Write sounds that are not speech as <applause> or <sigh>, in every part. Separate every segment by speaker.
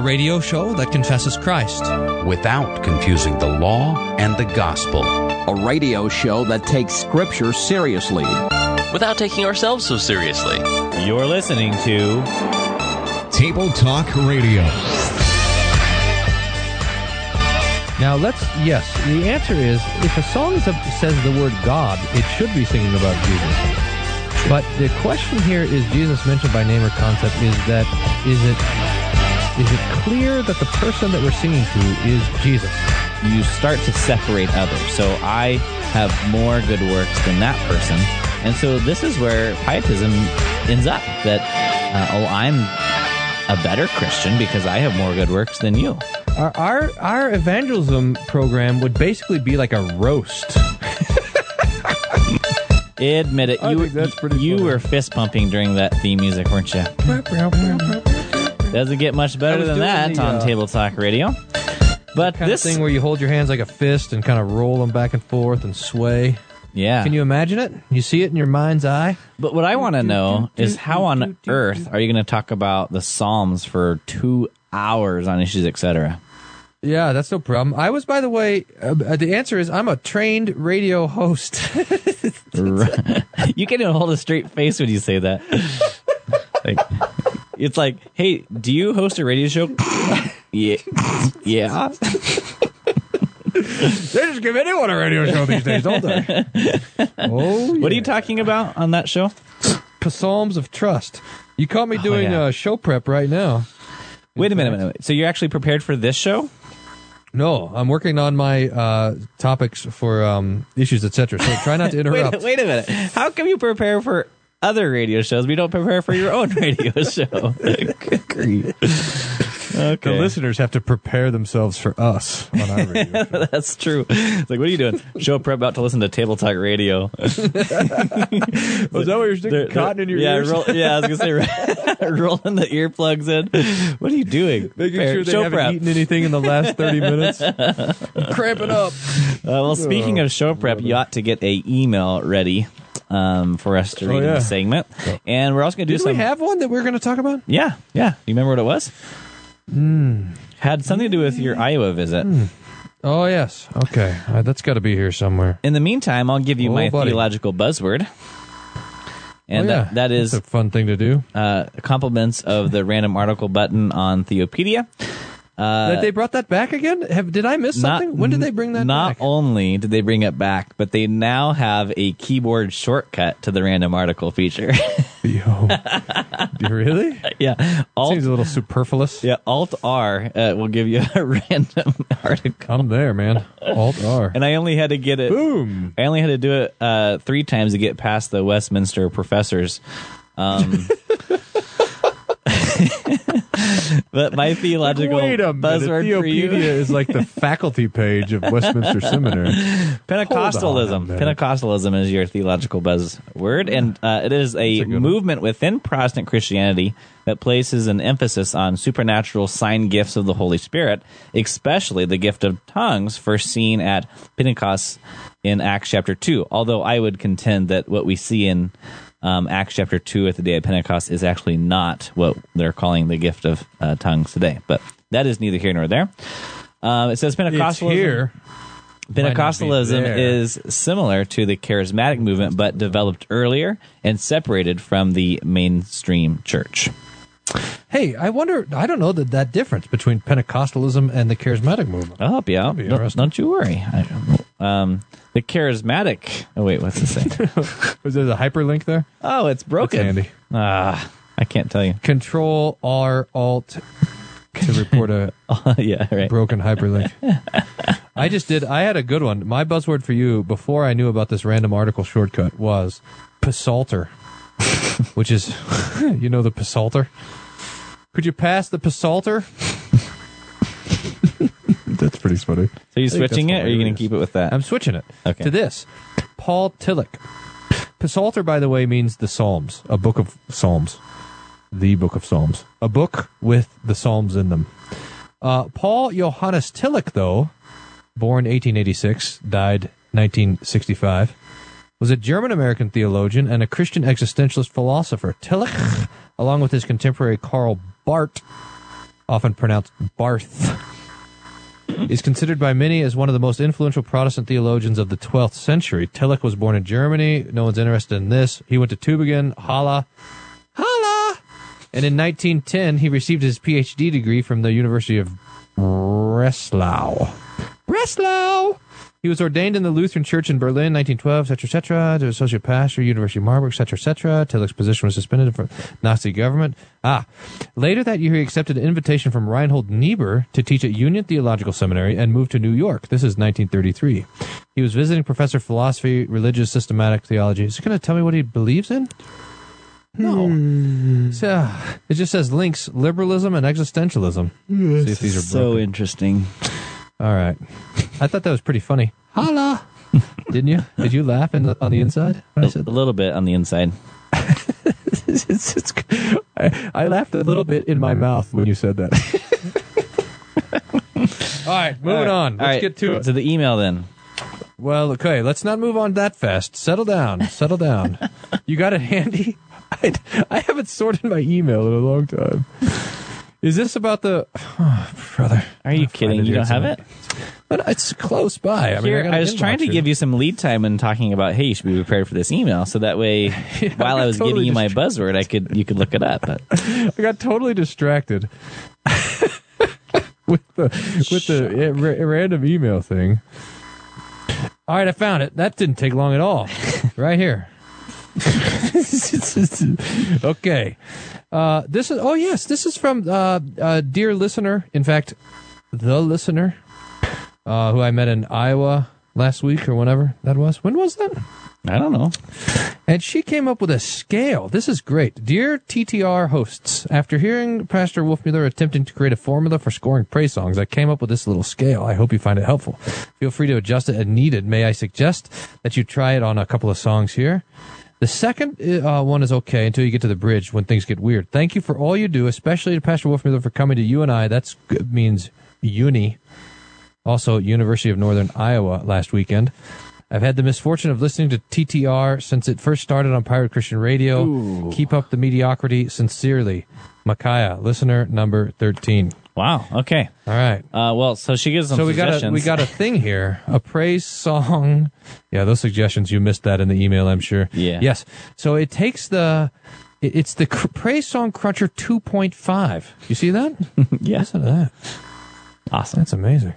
Speaker 1: a radio show that confesses Christ
Speaker 2: without confusing the law and the gospel.
Speaker 3: A radio show that takes Scripture seriously
Speaker 4: without taking ourselves so seriously.
Speaker 5: You're listening to
Speaker 6: Table Talk Radio.
Speaker 7: Now let's yes. The answer is if a song says the word God, it should be singing about Jesus. But the question here is Jesus mentioned by name or concept is that is it is it clear that the person that we're singing to is Jesus?
Speaker 5: You start to separate others. So I have more good works than that person, and so this is where pietism ends up. That uh, oh, I'm a better Christian because I have more good works than you.
Speaker 7: Our, our our evangelism program would basically be like a roast.
Speaker 5: Admit it.
Speaker 7: I
Speaker 5: You
Speaker 7: that's pretty
Speaker 5: you
Speaker 7: funny.
Speaker 5: were fist pumping during that theme music, weren't you? <laughs> Doesn't get much better than that
Speaker 7: the,
Speaker 5: on
Speaker 7: uh,
Speaker 5: Table Talk Radio. But
Speaker 7: kind
Speaker 5: this
Speaker 7: of thing where you hold your hands like a fist and kind of roll them back and forth and sway.
Speaker 5: yeah.
Speaker 7: Can you imagine it? You see it in your mind's eye?
Speaker 5: But what I want to know is how on earth are you going to talk about the Psalms for two hours on issues, etc.?
Speaker 7: Yeah, that's no problem. I was, by the way, uh, the answer is I'm a trained radio host. <laughs>
Speaker 5: you can't even hold a straight face when you say that. <laughs> like, it's like, hey, do you host a radio show? <laughs> yeah, yeah.
Speaker 7: they just give anyone a radio show these days, don't they? <laughs> oh,
Speaker 5: What are you talking about on that show?
Speaker 7: Psalms of trust. You caught me doing
Speaker 5: yeah.
Speaker 7: uh, show prep right now.
Speaker 5: Wait a minute, minute. minute. So you're actually prepared for this show?
Speaker 7: No, I'm working on my uh, topics for um, issues, etc. So try not to <laughs>
Speaker 5: Wait,
Speaker 7: interrupt.
Speaker 5: wait a minute. How come you prepare for other radio shows? We don't prepare for your own <laughs> radio show. Good. Okay.
Speaker 7: The listeners have to prepare themselves for us on our radio. <laughs> show.
Speaker 5: That's true. It's like, what are you doing? Show prep about to listen to Table Talk Radio. <laughs>
Speaker 7: Was that what you're sticking
Speaker 5: They're-
Speaker 7: cotton in your
Speaker 5: yeah,
Speaker 7: ears?
Speaker 5: Roll, yeah, I was gonna say rolling the earplugs in. What are you doing?
Speaker 7: Making
Speaker 5: Prepare-
Speaker 7: sure they
Speaker 5: show
Speaker 7: haven't
Speaker 5: prep.
Speaker 7: eaten anything in the last 30 minutes. Cramping up.
Speaker 5: Uh, well, speaking of show prep, you ought to get a email ready um, for us to read in
Speaker 7: yeah.
Speaker 5: the segment, and we're also gonna do
Speaker 7: Did
Speaker 5: some.
Speaker 7: we have one that we are going to talk about?
Speaker 5: yeah, yeah. You remember what it was?
Speaker 7: Hmm.
Speaker 5: Had something to do with your Iowa visit.
Speaker 7: Oh, yes. Okay. Uh, that's got to be here somewhere.
Speaker 5: In the meantime, I'll give you
Speaker 7: Oh,
Speaker 5: my
Speaker 7: buddy.
Speaker 5: theological buzzword. And
Speaker 7: oh, yeah.
Speaker 5: that, that is
Speaker 7: That's a fun thing to do.
Speaker 5: uh, compliments of the random article button on Theopedia. Uh,
Speaker 7: they brought that back again? Have, did I miss something? when did they bring that back?
Speaker 5: not
Speaker 7: back?
Speaker 5: only did they bring it back, but they now have a keyboard shortcut to the random article feature. <laughs>
Speaker 7: Yo. really?
Speaker 5: yeah, Alt,
Speaker 7: Seems a little superfluous.
Speaker 5: yeah, Alt R uh, will give you <laughs> a random article.
Speaker 7: I'm there, man. Alt R.
Speaker 5: And I only had to get it.
Speaker 7: Boom.
Speaker 5: I only had to do it uh, three times to get past the Westminster professors. Um, <laughs> but my theological
Speaker 7: Wait a
Speaker 5: buzzword for you
Speaker 7: Theopedia is like the <laughs> faculty page of Westminster Seminary.
Speaker 5: Pentecostalism. Pentecostalism is your theological buzzword, and uh, it is a
Speaker 7: a good one.
Speaker 5: movement within Protestant Christianity that places an emphasis on supernatural sign gifts of the Holy Spirit, especially the gift of tongues, first seen at Pentecost in Acts chapter two. Although I would contend that what we see in um, Acts chapter 2 at the day of Pentecost is actually not what they're calling the gift of uh, tongues today. But that is neither here nor there. Um, it says
Speaker 7: It's
Speaker 5: Pentecostalism.
Speaker 7: here.
Speaker 5: Pentecostalism is similar to the charismatic movement, but developed earlier and separated from the mainstream church.
Speaker 7: Hey, I wonder, I don't know that that difference between Pentecostalism and the charismatic movement.
Speaker 5: I'll help you out.
Speaker 7: be
Speaker 5: Don't, don't you worry. I, um, the charismatic. Oh wait, what's it say?
Speaker 7: Was there a hyperlink there?
Speaker 5: oh, it's broken.
Speaker 7: handy.
Speaker 5: Ah, I can't tell you.
Speaker 7: Control R Alt to report a <laughs>
Speaker 5: yeah, right.
Speaker 7: broken hyperlink. <laughs> I just did. I had a good one. My buzzword for you before I knew about this random article shortcut was Psalter, <laughs> which is, you know, the Psalter. Could you pass the Psalter? That's pretty funny.
Speaker 5: So you
Speaker 7: I
Speaker 5: switching it, or are you going to keep it with that?
Speaker 7: I'm switching it
Speaker 5: Okay.
Speaker 7: to this. Paul Tillich. Psalter, by the way, means the Psalms, a book of Psalms. The book of Psalms. A book with the Psalms in them. Uh, Paul Johannes Tillich, though, born 1886, died 1965, was a German American theologian and a Christian existentialist philosopher. Tillich, along with his contemporary Karl Barth, often pronounced Barth. <laughs> He's considered by many as one of the most influential Protestant theologians of the 12th century. Tillich was born in Germany. No one's interested in this. He went to Tübingen, Halle, Halle, and in 1910 he received his PhD degree from the University of Breslau. Breslau. He was ordained in the Lutheran Church in Berlin, 1912, etc., etc., to associate pastor, University of Marburg, etc., etc. Tillich's position was suspended from Nazi government. Ah. Later that year, he accepted an invitation from Reinhold Niebuhr to teach at Union Theological Seminary and moved to New York. This is 1933. He was visiting professor of philosophy, religious, systematic theology. Is he going to tell me what he believes in? No. So, it just says links liberalism and existentialism. See if these are
Speaker 5: So interesting.
Speaker 7: All right. I thought that was pretty funny. Holla! <laughs> Didn't you? Did you laugh in the, on the inside when I
Speaker 5: A,
Speaker 7: said
Speaker 5: a little bit on the inside. <laughs>
Speaker 7: It's- it's- I, I laughed a little bit in my mouth when you said that. <laughs> All right, moving on. Let's
Speaker 5: All right,
Speaker 7: get to it.
Speaker 5: To the email then.
Speaker 7: Well, okay, let's not move on that fast. Settle down. Settle down. you got it handy? I, I haven't sorted my email in a long time. Is this about the. Oh, <sighs> brother.
Speaker 5: Are you kidding? You don't have it?
Speaker 7: But it's close by. I mean,
Speaker 5: Here, I,
Speaker 7: an
Speaker 5: was trying to give you some lead time in talking about, hey, you should be prepared for this email, so that way, <laughs> while I was
Speaker 7: totally
Speaker 5: giving you my buzzword, I could you could look it up. But <laughs>
Speaker 7: I got totally distracted <laughs> with the with the uh, ra- random email thing. All right, I found it. That didn't take long at all. right here. <laughs> okay. Uh, this is oh yes, this is from uh, uh, dear listener. In fact, the listener uh, who I met in Iowa last week or whenever that was. When was that?
Speaker 5: I don't know.
Speaker 7: And she came up with a scale. This is great. Dear TTR hosts, after hearing Pastor Wolfmueller attempting to create a formula for scoring praise songs, I came up with this little scale. I hope you find it helpful. Feel free to adjust it as needed. May I suggest that you try it on a couple of songs here? The second uh, one is okay until you get to the bridge when things get weird. Thank you for all you do, especially to Pastor Wolfmueller for coming to you and I. That's means uni. Also, University of Northern Iowa last weekend. I've had the misfortune of listening to TTR since it first started on Pirate Christian Radio. Keep up the mediocrity. Sincerely, Micaiah, listener number 13.
Speaker 5: Wow. Okay.
Speaker 7: All right.
Speaker 5: Uh, well, so she gives some
Speaker 7: So we got a we got a thing here, a praise song. Yeah, those suggestions you missed that in the email, I'm sure.
Speaker 5: Yeah.
Speaker 7: Yes. So it takes the it- it's the cr- praise song cruncher 2.5. You see that? <laughs>
Speaker 5: yeah.
Speaker 7: Listen to that.
Speaker 5: Awesome.
Speaker 7: That's amazing.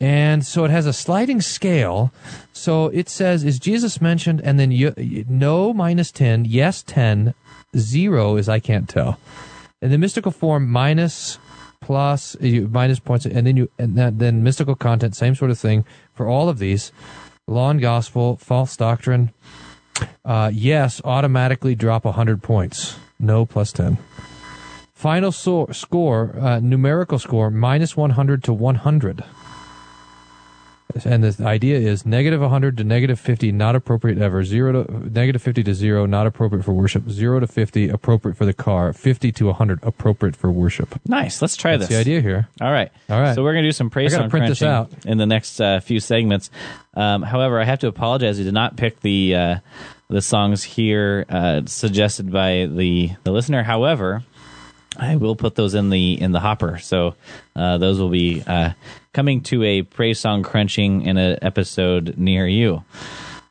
Speaker 7: And so it has a sliding scale. So it says, is Jesus mentioned? And then you, no minus 10, yes 10, zero is I can't tell. And the mystical form minus, plus, you, minus points, and then you, and that, then mystical content, same sort of thing for all of these. Law and gospel, false doctrine. Uh, yes, automatically drop 100 points. No plus 10. Final so- score, uh, numerical score, minus 100 to 100. And the idea is negative 100 to negative 50, not appropriate ever. Zero to negative 50 to zero, not appropriate for worship. Zero to 50, appropriate for the car. 50 to 100, appropriate for worship.
Speaker 5: Nice. Let's try
Speaker 7: That's
Speaker 5: this.
Speaker 7: the idea here.
Speaker 5: All right.
Speaker 7: All right.
Speaker 5: So we're going to do some praise
Speaker 7: I gotta print this out.
Speaker 5: in the next uh, few segments. Um, however, I have to apologize. I did not pick the uh, the songs here uh, suggested by the the listener. However, I will put those in the in the hopper. So uh, those will be uh, coming to a praise song crunching in an episode near you.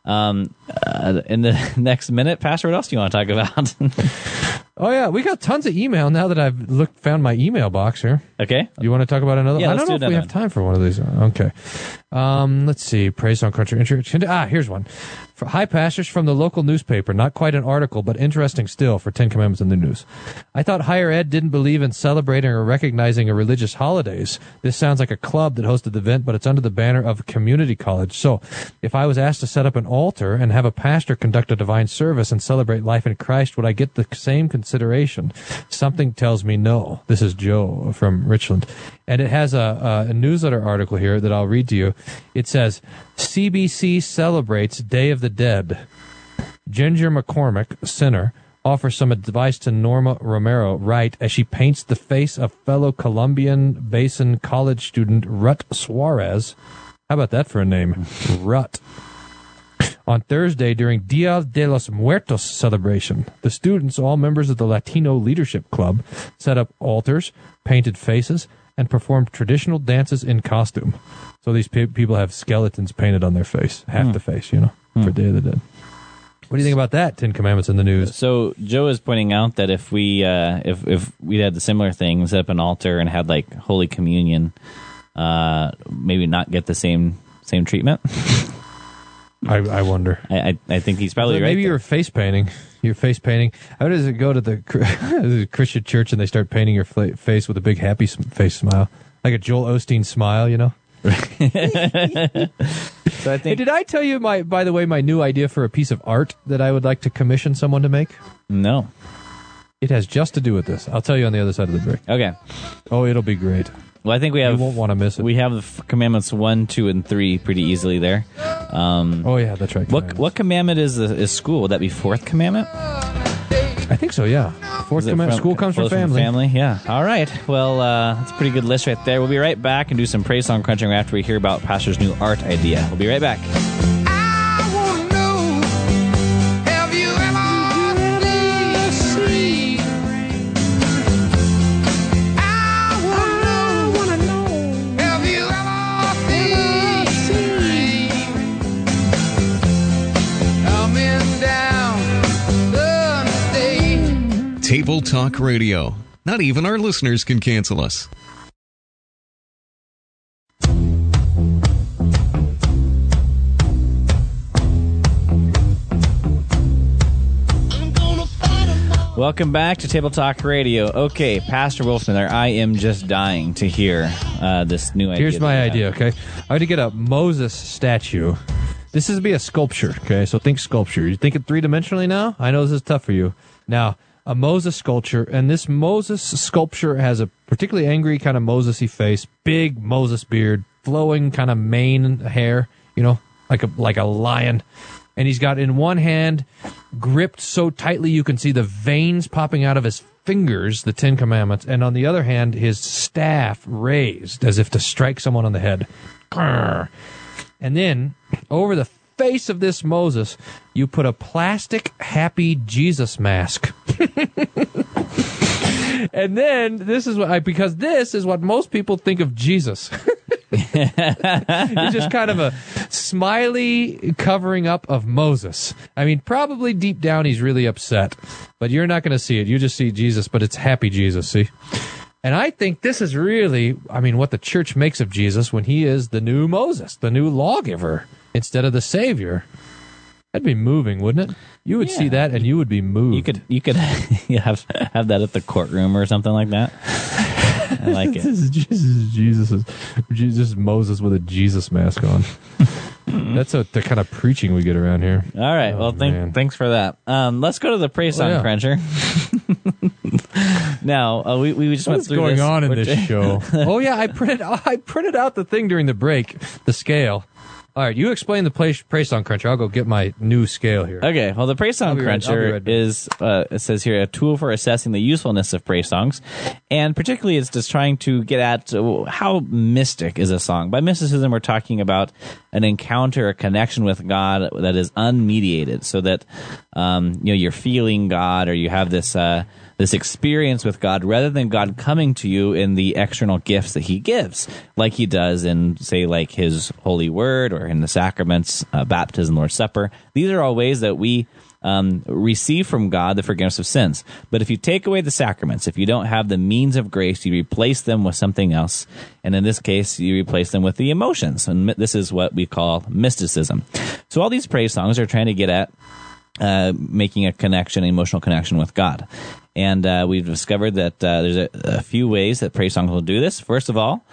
Speaker 5: Um, uh, in the <laughs> next minute, Pastor, what else do you want to talk about? <laughs>
Speaker 7: Oh yeah, we got tons of email now that I've looked found my email box here.
Speaker 5: okay.
Speaker 7: You want to talk about another?
Speaker 5: Yeah,
Speaker 7: I don't know
Speaker 5: do
Speaker 7: if we
Speaker 5: another
Speaker 7: have time for one of these. Okay. Um, let's see. Praise on. Intro- Ah, here's one. For Hi, pastors from the local newspaper. Not quite an article, but interesting still for Ten Commandments in the news. I thought higher ed didn't believe in celebrating or recognizing a religious holidays. This sounds like a club that hosted the event, but it's under the banner of a community college. So, if I was asked to set up an altar and have a pastor conduct a divine service and celebrate life in Christ, would I get the same consideration? Something tells me no. This is Joe from Richland. And it has a, a, a newsletter article here that I'll read to you. It says, CBC celebrates Day of the Dead. Ginger McCormick, sinner, offers some advice to Norma Romero Wright as she paints the face of fellow Columbia Basin College student Rut Suarez. How about that for a name? <laughs> Rut. On Thursday, during Dia de los Muertos celebration, the students, all members of the Latino Leadership Club, set up altars, painted faces, and performed traditional dances in costume. So these pe- people have skeletons painted on their face, half the face, you know, for Day of the Dead. What do you think about that? Ten Commandments in the news.
Speaker 5: So Joe is pointing out that if we uh, if if we had the similar thing, set up an altar and had like Holy Communion, uh, maybe not get the same same treatment. <laughs>
Speaker 7: I, I wonder.
Speaker 5: I, I I think he's probably right.
Speaker 7: Maybe
Speaker 5: there.
Speaker 7: you're face painting. You're face painting. How does it go to the Chri- <laughs> Christian church and they start painting your face with a big happy face smile, like a Joel Osteen smile? You know. <laughs>
Speaker 5: So I
Speaker 7: Hey,
Speaker 5: think
Speaker 7: did I tell you my? By the way, my new idea for a piece of art that I would like to commission someone to make.
Speaker 5: no.
Speaker 7: It has just to do with this. I'll tell you on the other side of the break.
Speaker 5: Okay.
Speaker 7: Oh, it'll be great.
Speaker 5: Well, I think we
Speaker 7: You
Speaker 5: have
Speaker 7: won't want to miss it.
Speaker 5: we have the f- commandments one, two, and three pretty easily there. Um,
Speaker 7: oh yeah, that's right.
Speaker 5: what what commandment is the, is school? Would that be fourth commandment?
Speaker 7: I think so. Yeah. Fourth commandment. School comes from family.
Speaker 5: family, yeah. All right. Well, uh, that's a pretty good list right there. We'll be right back and do some praise song crunching after we hear about Pastor's new art idea. We'll be right back.
Speaker 6: Table Talk Radio. Not even our listeners can cancel us.
Speaker 5: Welcome back to Table Talk Radio. Okay, Pastor Wolfman there. I am just dying to hear uh, this new idea.
Speaker 7: Here's my idea, okay? I want to get a Moses statue. This is to be a sculpture, okay? So think sculpture. You thinking three dimensionally now? I know this is tough for you. Now, a Moses sculpture, and this Moses sculpture has a particularly angry kind of Mosesy face, big Moses beard, flowing kind of mane hair, you know, like a like a lion. And he's got in one hand gripped so tightly you can see the veins popping out of his fingers, the Ten Commandments, and on the other hand, his staff raised as if to strike someone on the head. And then over the face of this Moses, you put a plastic happy Jesus mask. <laughs> and then this is what I because this is what most people think of Jesus. <laughs> He's just kind of a smiley covering up of Moses. I mean, probably deep down he's really upset, but you're not going to see it. You just see Jesus, but it's happy Jesus, see? And I think this is really, I mean, what the church makes of Jesus when he is the new Moses, the new lawgiver, instead of the Savior. That'd be moving, wouldn't it? You would see that and you would be moved.
Speaker 5: You could you could <laughs> have have that at the courtroom or something like that. <laughs> I like it.
Speaker 7: This is Jesus, Jesus, Jesus Moses with a Jesus mask on. <laughs> That's a, the kind of preaching we get around here.
Speaker 5: All right.
Speaker 7: Oh,
Speaker 5: well, thank, thanks for that. Um, let's go to the praise song
Speaker 7: yeah.
Speaker 5: cruncher. now uh, we we just went through.
Speaker 7: What's
Speaker 5: through
Speaker 7: going
Speaker 5: this.
Speaker 7: on in
Speaker 5: We're
Speaker 7: this show? oh yeah, I printed I printed out the thing during the break, the scale. All right, you explain the praise, praise song cruncher. I'll go get my new scale here.
Speaker 5: Okay, well, the praise
Speaker 7: I'll
Speaker 5: song
Speaker 7: be right- I'll be
Speaker 5: cruncher
Speaker 7: right back.
Speaker 5: is uh, it says here a tool for assessing the usefulness of praise songs, and particularly it's just trying to get at uh, how mystic is a song. By mysticism, we're talking about an encounter, a connection with God that is unmediated, so that um, you know you're feeling God or you have this. Uh, this experience with God rather than God coming to you in the external gifts that He gives, like He does in, say, like His holy word or in the sacraments, uh, baptism, Lord's Supper. These are all ways that we um, receive from God the forgiveness of sins. But if you take away the sacraments, if you don't have the means of grace, you replace them with something else. And in this case, you replace them with the emotions. And this is what we call mysticism. So all these praise songs are trying to get at uh, making a connection, emotional connection with God. And uh, we've discovered that uh, there's a, a few ways that praise songs will do this. First of all,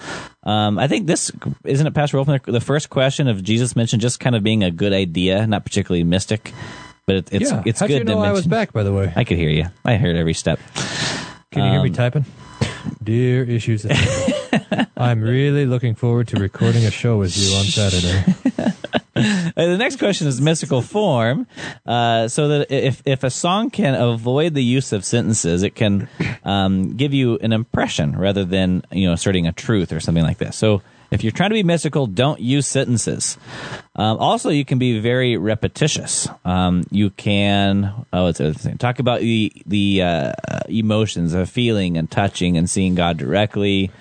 Speaker 5: um, I think this isn't it, Pastor Wolfman, the first question of Jesus mentioned just kind of being a good idea, not particularly mystic, but it, it's
Speaker 7: yeah,
Speaker 5: it's
Speaker 7: how'd
Speaker 5: good
Speaker 7: you know I was back, by the way?
Speaker 5: I could hear you. I heard every step.
Speaker 7: Can you hear me
Speaker 5: Um,
Speaker 7: typing? Dear issues, <laughs> I'm really looking forward to recording a show with you on Saturday. <laughs> <laughs>
Speaker 5: The next question is mystical form. Uh, so that if if a song can avoid the use of sentences, it can um, give you an impression rather than you know asserting a truth or something like this. So If you're trying to be mystical, don't use sentences. Um, also, you can be very repetitious. Um, you can oh, it's thing. Talk about the the uh, emotions of feeling and touching and seeing God directly.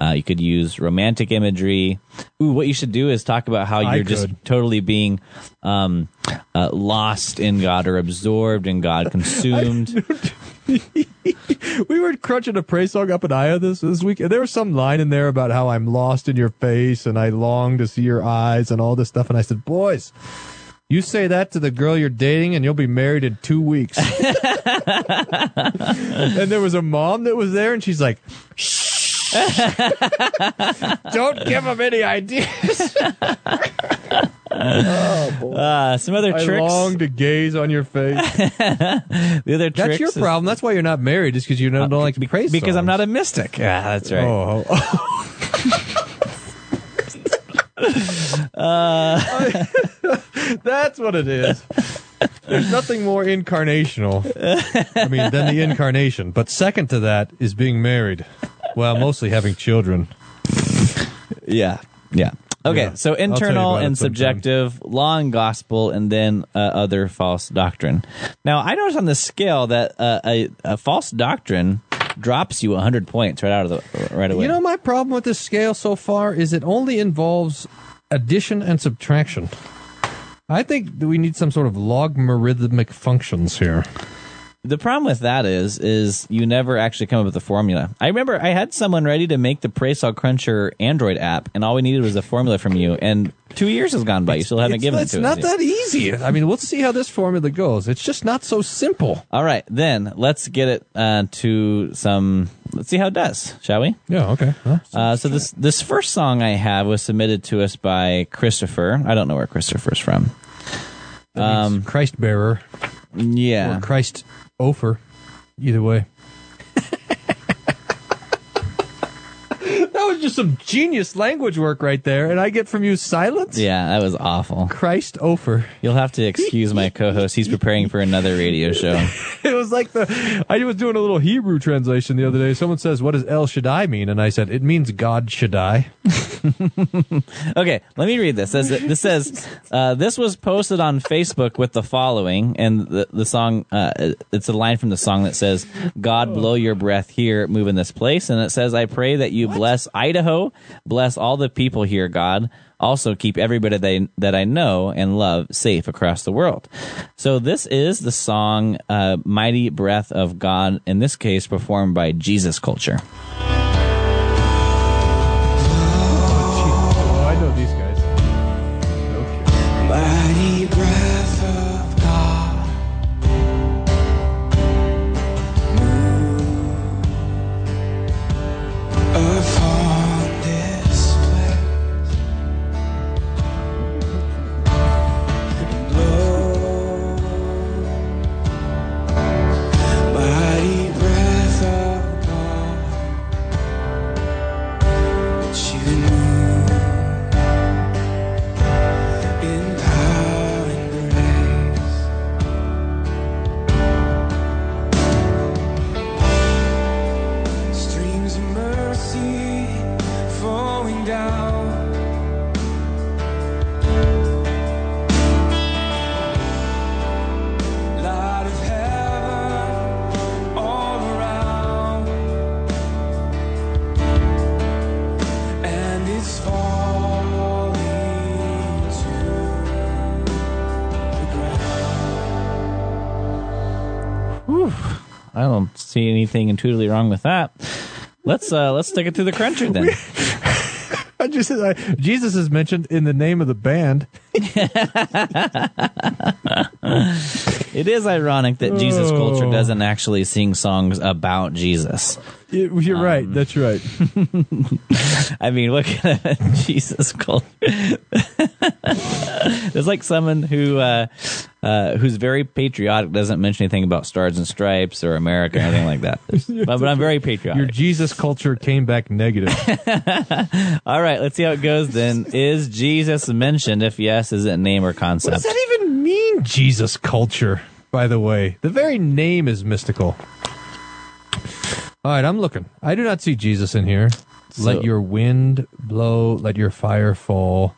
Speaker 5: Uh, you could use romantic imagery. Ooh, what you should do is talk about how
Speaker 7: I
Speaker 5: you're just totally being um, uh, lost in God or absorbed in God, <laughs> consumed.
Speaker 7: we were crunching a praise song up in Aya this this week, and there was some line in there about how I'm lost in your face and I long to see your eyes and all this stuff. And I said, "Boys, you say that to the girl you're dating, and you'll be married in two weeks." <laughs> and there was a mom that was there, and she's like, "Shh." <laughs> Don't give him any ideas. <laughs>
Speaker 5: Uh, some other
Speaker 7: I
Speaker 5: tricks.
Speaker 7: long to gaze on your face. <laughs>
Speaker 5: the other
Speaker 7: That's
Speaker 5: tricks
Speaker 7: your
Speaker 5: is-
Speaker 7: problem. That's why you're not married, is because you don't, don't like praise
Speaker 5: because I'm not a mystic. Yeah, that's right.
Speaker 7: Oh, Uh, that's what it is. There's nothing more incarnational. I mean, than the incarnation. But second to that is being married. Well, mostly having children.
Speaker 5: Yeah, yeah. Okay,
Speaker 7: Yeah.
Speaker 5: so
Speaker 7: I'll tell you
Speaker 5: internal
Speaker 7: about it
Speaker 5: and
Speaker 7: sometime.
Speaker 5: subjective, law and gospel, and then uh, other false doctrine. Now, I noticed on the scale that uh, a, a false doctrine drops you 100 points right out of the right away.
Speaker 7: You know, my problem with this scale so far is it only involves addition and subtraction. I think that we need some sort of logarithmic functions here.
Speaker 5: The problem with that is, is you never actually come up with a formula. I remember I had someone ready to make the Praisal Cruncher Android app, and all we needed was a formula from you. And two years has gone by, you still haven't
Speaker 7: it's,
Speaker 5: given it
Speaker 7: it's
Speaker 5: to
Speaker 7: not
Speaker 5: us. yet.
Speaker 7: that easy. I mean, we'll see how this formula goes. It's just not so simple.
Speaker 5: All right, then let's get it uh, to some. Let's see how it does, shall we?
Speaker 7: Yeah, okay. Huh?
Speaker 5: Uh, so this this first song I have was submitted to us by Christopher. I don't know where Christopher's from.
Speaker 7: um, Christ bearer
Speaker 5: Yeah,
Speaker 7: or Christ ofer. Either way. Was just some genius language work right there, and I get from you silence.
Speaker 5: yeah, that was awful.
Speaker 7: Christ ofer.
Speaker 5: You'll have to excuse my co-host. He's preparing for another radio show. <laughs>
Speaker 7: It was like the I was doing a little Hebrew translation the other day. Someone says, "What does El Shaddai mean?" And I said, "It means God Shaddai." <laughs>
Speaker 5: Okay, let me read this. This, this says uh, this was posted on Facebook with the following, and the the song. Uh, it's a line from the song that says, "God blow your breath here, move in this place," and it says, "I pray that you bless Idaho, bless all the people here, God." Also, keep everybody that I, that I know and love safe across the world. So, this is the song uh, Mighty Breath of God, in this case, performed by Jesus Culture. Anything intuitively wrong with that. Let's uh let's stick it to the cruncher then. <laughs>
Speaker 7: I just I, Jesus is mentioned in the name of the band. <laughs>
Speaker 5: It is ironic that Jesus culture doesn't actually sing songs about Jesus.
Speaker 7: You- You're right. That's right. <laughs>
Speaker 5: I mean, look at Jesus culture. There's like someone who uh, uh, who's very patriotic doesn't mention anything about stars and stripes or America or anything like that. <laughs> but, but I'm very patriotic. Your.
Speaker 7: Jesus culture came back negative. <laughs>
Speaker 5: All right, let's see how it goes then. Is Jesus mentioned? If yes, is it name or concept?
Speaker 7: What does that even mean, Jesus culture? By the way, the very name is mystical. All right, I'm looking. I do not see Jesus in here. let your wind blow, let your fire fall.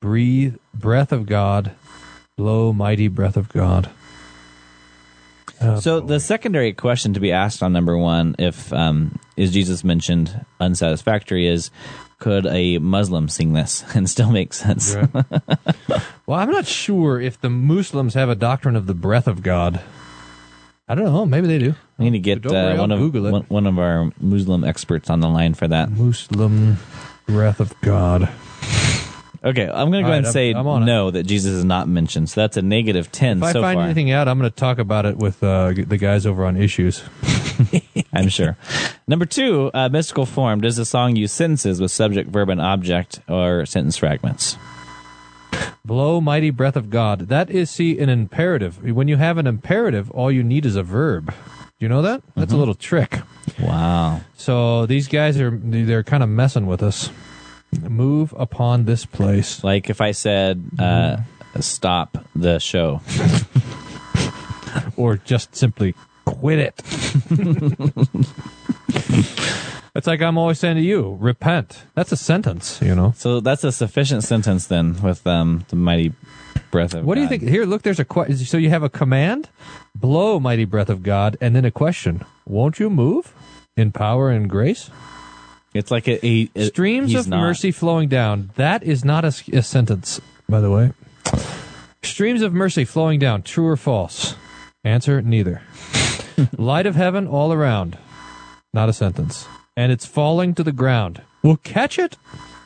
Speaker 7: Breathe, breath of God, blow, mighty breath of God. Oh,
Speaker 5: So
Speaker 7: boy.
Speaker 5: the secondary question to be asked on number one, if um, is Jesus mentioned unsatisfactory, is could a Muslim sing this <laughs> and still make sense?
Speaker 7: Right. well, I'm not sure if the Muslims have a doctrine of the breath of God. I don't know. Maybe they do.
Speaker 5: We need to get uh, one of one, one of our Muslim experts on the line for that.
Speaker 7: Muslim breath of God.
Speaker 5: Okay, I'm going to go ahead and say
Speaker 7: I'm- I'm on it.
Speaker 5: no that Jesus is not mentioned. So that's a negative ten
Speaker 7: If I
Speaker 5: so
Speaker 7: find
Speaker 5: far.
Speaker 7: anything out, I'm going to talk about it with uh, g- the guys over on Issues. <laughs> <laughs>
Speaker 5: I'm sure. Number two, uh, mystical form. Does the song use sentences with subject, verb, and object, or sentence fragments?
Speaker 7: Blow, mighty breath of God. That is, see, an imperative. When you have an imperative, all you need is a verb. Do you know that? That's
Speaker 5: Mm-hmm.
Speaker 7: a little trick.
Speaker 5: Wow.
Speaker 7: So these guys are they're kind of messing with us. Move upon this place.
Speaker 5: Like if I said, uh, stop the show. <laughs>
Speaker 7: or just simply quit it. <laughs> it's like I'm always saying to you, repent. That's a sentence, you know.
Speaker 5: So that's a sufficient sentence then with um, the mighty breath of
Speaker 7: What do you
Speaker 5: God.
Speaker 7: think? Here, look, there's a question. So you have a command, blow, mighty breath of God, and then a question. Won't you move in power and grace?
Speaker 5: It's like a, a, a-
Speaker 7: Streams of
Speaker 5: not.
Speaker 7: mercy flowing down. That is not a sentence, by the way. Streams of mercy flowing down. True or false? Answer neither. <laughs> Light of heaven all around. Not a sentence. And it's falling to the ground. We'll catch it.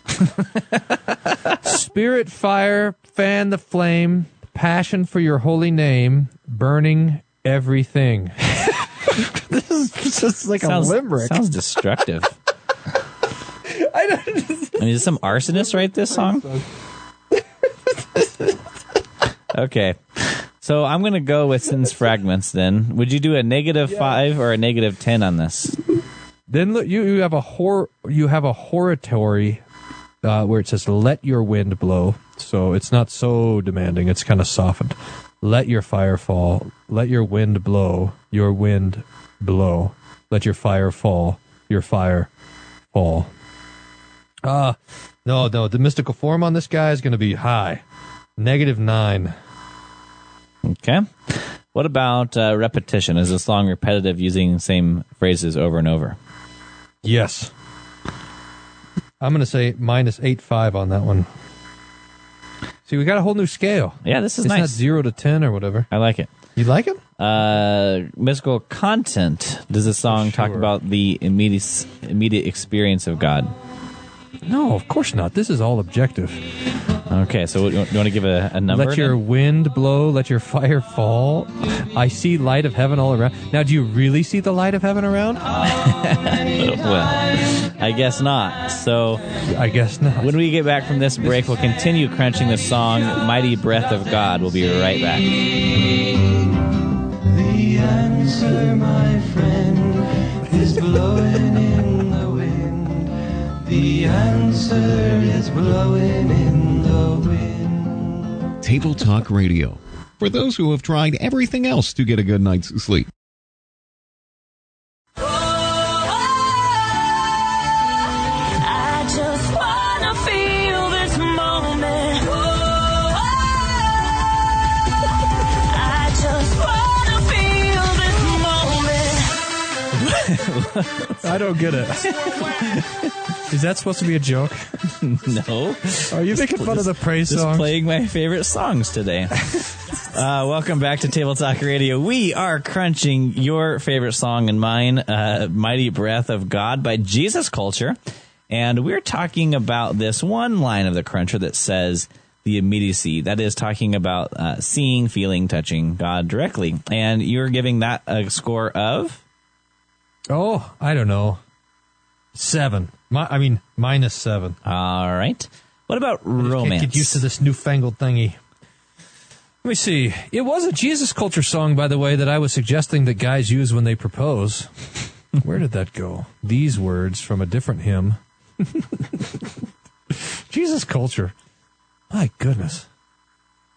Speaker 7: <laughs> Spirit fire, fan the flame. Passion for your holy name, burning everything. <laughs> this is just like
Speaker 5: sounds,
Speaker 7: a limerick.
Speaker 5: Sounds destructive. I, mean, did some arsonist write this song? <laughs> okay. So I'm going to go with sentence fragments then. Would you do a negative five or a negative 10 on this?
Speaker 7: Then look, you you have a hor you have a hortatory uh, where it says "Let your wind blow," so it's not so demanding. It's kind of softened. Let your fire fall. Let your wind blow. Your wind blow. Let your fire fall. Your fire fall. Uh no, no. The mystical form on this guy is going to be high, negative nine.
Speaker 5: Okay. What about uh, repetition? Is the song repetitive using the same phrases over and over?
Speaker 7: Yes. I'm going to say minus eight five on that one. See, we got a whole new scale.
Speaker 5: Yeah, this is
Speaker 7: it's
Speaker 5: nice.
Speaker 7: not zero to ten or whatever.
Speaker 5: I like it.
Speaker 7: You like it?
Speaker 5: Uh, mystical content. Does the song talk about the immediate immediate experience of God?
Speaker 7: No, of course not. This is all objective.
Speaker 5: Okay, so you want to give a, a number?
Speaker 7: Let your
Speaker 5: then?
Speaker 7: wind blow. Let your <laughs> fire fall. I see light of heaven all around. Now, do you really see the light of heaven around? <laughs>
Speaker 5: well, I guess not. So
Speaker 7: I guess not.
Speaker 5: when we get back from this break, we'll continue crunching the song "Mighty Breath of God." We'll be right back.
Speaker 8: The answer, my friend, is blowing in the wind. The answer is blowing in the wind.
Speaker 6: Table Talk Radio. For those who have tried everything else to get a good night's sleep.
Speaker 9: I
Speaker 7: don't get it. <laughs> Is that supposed to be a joke? <laughs>
Speaker 5: No,
Speaker 7: Are you making fun of the praise
Speaker 5: just
Speaker 7: song?
Speaker 5: playing my favorite songs today. <laughs> Uh, welcome back to Table Talk Radio. We are crunching your favorite song and mine, uh, Mighty Breath of God by Jesus Culture. And we're talking about this one line of the cruncher that says the immediacy. That is talking about uh, seeing, feeling, touching God directly. And you're giving that a score of?
Speaker 7: Oh, I don't know. Seven. Mi- I mean, minus seven.
Speaker 5: All right. What about romance?
Speaker 7: get used to this newfangled thingy. Let me see. It was a Jesus culture song, by the way, that I was suggesting that guys use when they propose. <laughs> Where did that go? These words from a different hymn. <laughs> Jesus culture. My goodness.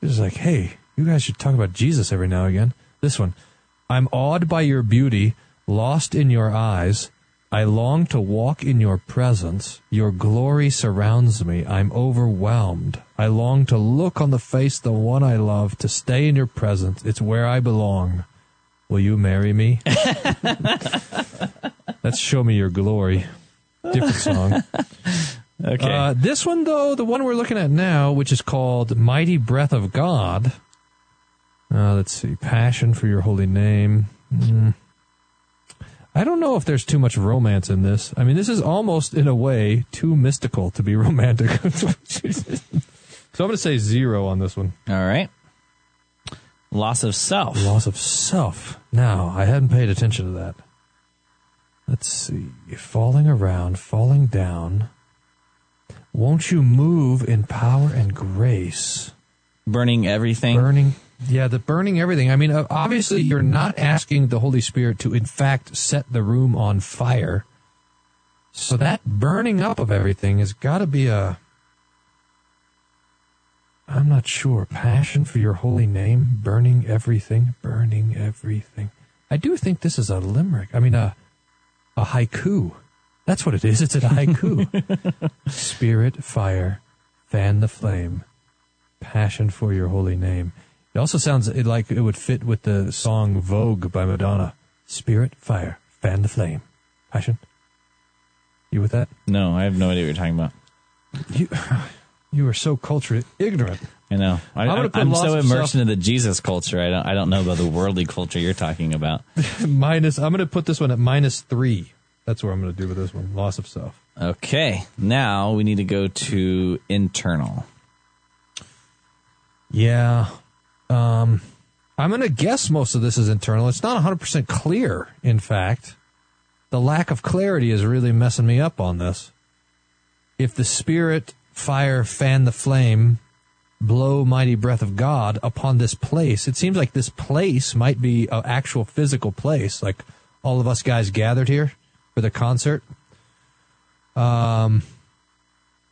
Speaker 7: This is like, hey, you guys should talk about Jesus every now and again. This one. I'm awed by your beauty, lost in your eyes. I long to walk in your presence. Your glory surrounds me. I'm overwhelmed. I long to look on the face the one I love, to stay in your presence. It's where I belong. Will you marry me? <laughs> Let's show me your glory. Different song. <laughs>
Speaker 5: Okay.
Speaker 7: Uh, this one, though, the one we're looking at now, which is called Mighty Breath of God. Uh, let's see. Passion for your holy name. Mm. I don't know if there's too much romance in this. I mean, this is almost, in a way, too mystical to be <laughs> romantic. so I'm going to say zero on this one.
Speaker 5: All right. Loss of self.
Speaker 7: Loss of self. Now, I hadn't paid attention to that. Let's see. Falling around, falling down. Won't you move in power and grace?
Speaker 5: Burning everything.
Speaker 7: Burning. Yeah, the burning everything. I mean, uh, obviously, you're not asking the Holy Spirit to, in fact, set the room on fire. So that burning up of everything has got to be a. I'm not sure. Passion for your holy name, burning everything, burning everything. I do think this is a limerick. I mean, a a haiku. That's what it is. It's a haiku. <laughs> Spirit, fire, fan the flame, passion for your holy name. It also sounds like it would fit with the song Vogue by Madonna. Spirit, fire, fan the flame, passion. You with that?
Speaker 5: No, I have no idea what you're talking about.
Speaker 7: You, <laughs> you are so culturally ignorant.
Speaker 5: I know. I,
Speaker 7: I'm
Speaker 5: so immersed
Speaker 7: self-
Speaker 5: into the Jesus culture. I don't. I don't know about the worldly culture you're talking about. <laughs>
Speaker 7: minus. I'm going to put this one at minus three. That's what I'm going to do with this one. Loss of self.
Speaker 5: Okay. Now we need to go to internal.
Speaker 7: Yeah. Um, I'm going to guess most of this is internal. It's not 100% clear, in fact. The lack of clarity is really messing me up on this. If the spirit, fire, fan the flame, blow mighty breath of God upon this place, it seems like this place might be an actual physical place, like all of us guys gathered here for the concert. Um,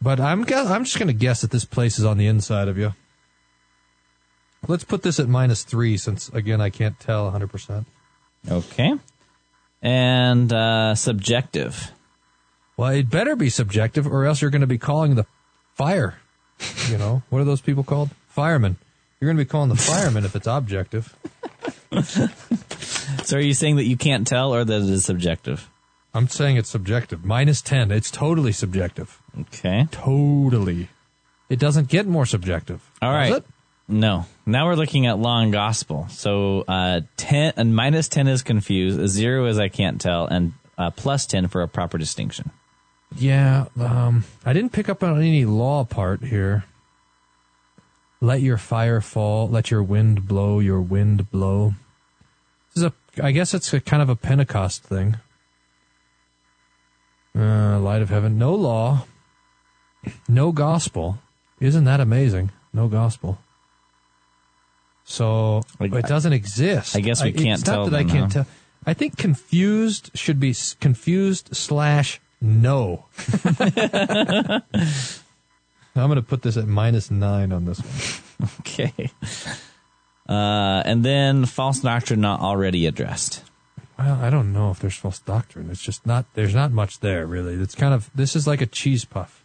Speaker 7: but I'm I'm just going to guess that this place is on the inside of you. Let's put this at minus three, since again I can't tell 100. percent
Speaker 5: Okay. And uh, subjective.
Speaker 7: Well, it better be subjective, or else you're going to be calling the fire. You know what are those people called? Firemen. You're going to be calling the firemen if it's objective. <laughs>
Speaker 5: So are you saying that you can't tell or that it is subjective?
Speaker 7: I'm saying it's subjective. Minus 10. It's totally subjective.
Speaker 5: Okay.
Speaker 7: Totally. It doesn't get more subjective.
Speaker 5: All right. No. Now we're looking at law and gospel. So uh, ten and minus ten is confused. A zero is I can't tell, and uh, plus ten for a proper distinction.
Speaker 7: Yeah. Um, I didn't pick up on any law part here. Let your fire fall. Let your wind blow. Your wind blow. This is a. I guess it's a kind of a Pentecost thing. Uh, light of heaven. No law. No gospel. Isn't that amazing? No gospel. So
Speaker 5: Like,
Speaker 7: it doesn't exist.
Speaker 5: I guess we can't
Speaker 7: it's
Speaker 5: tell
Speaker 7: Not that I can't
Speaker 5: huh?
Speaker 7: tell. I think confused should be confused slash no. <laughs> I'm going to put this at minus nine on this one. <laughs>
Speaker 5: Okay. Uh, and then false doctrine not already addressed.
Speaker 7: Well, I don't know if there's false doctrine. It's just not. There's not much there really. It's kind of. This is like a cheese puff.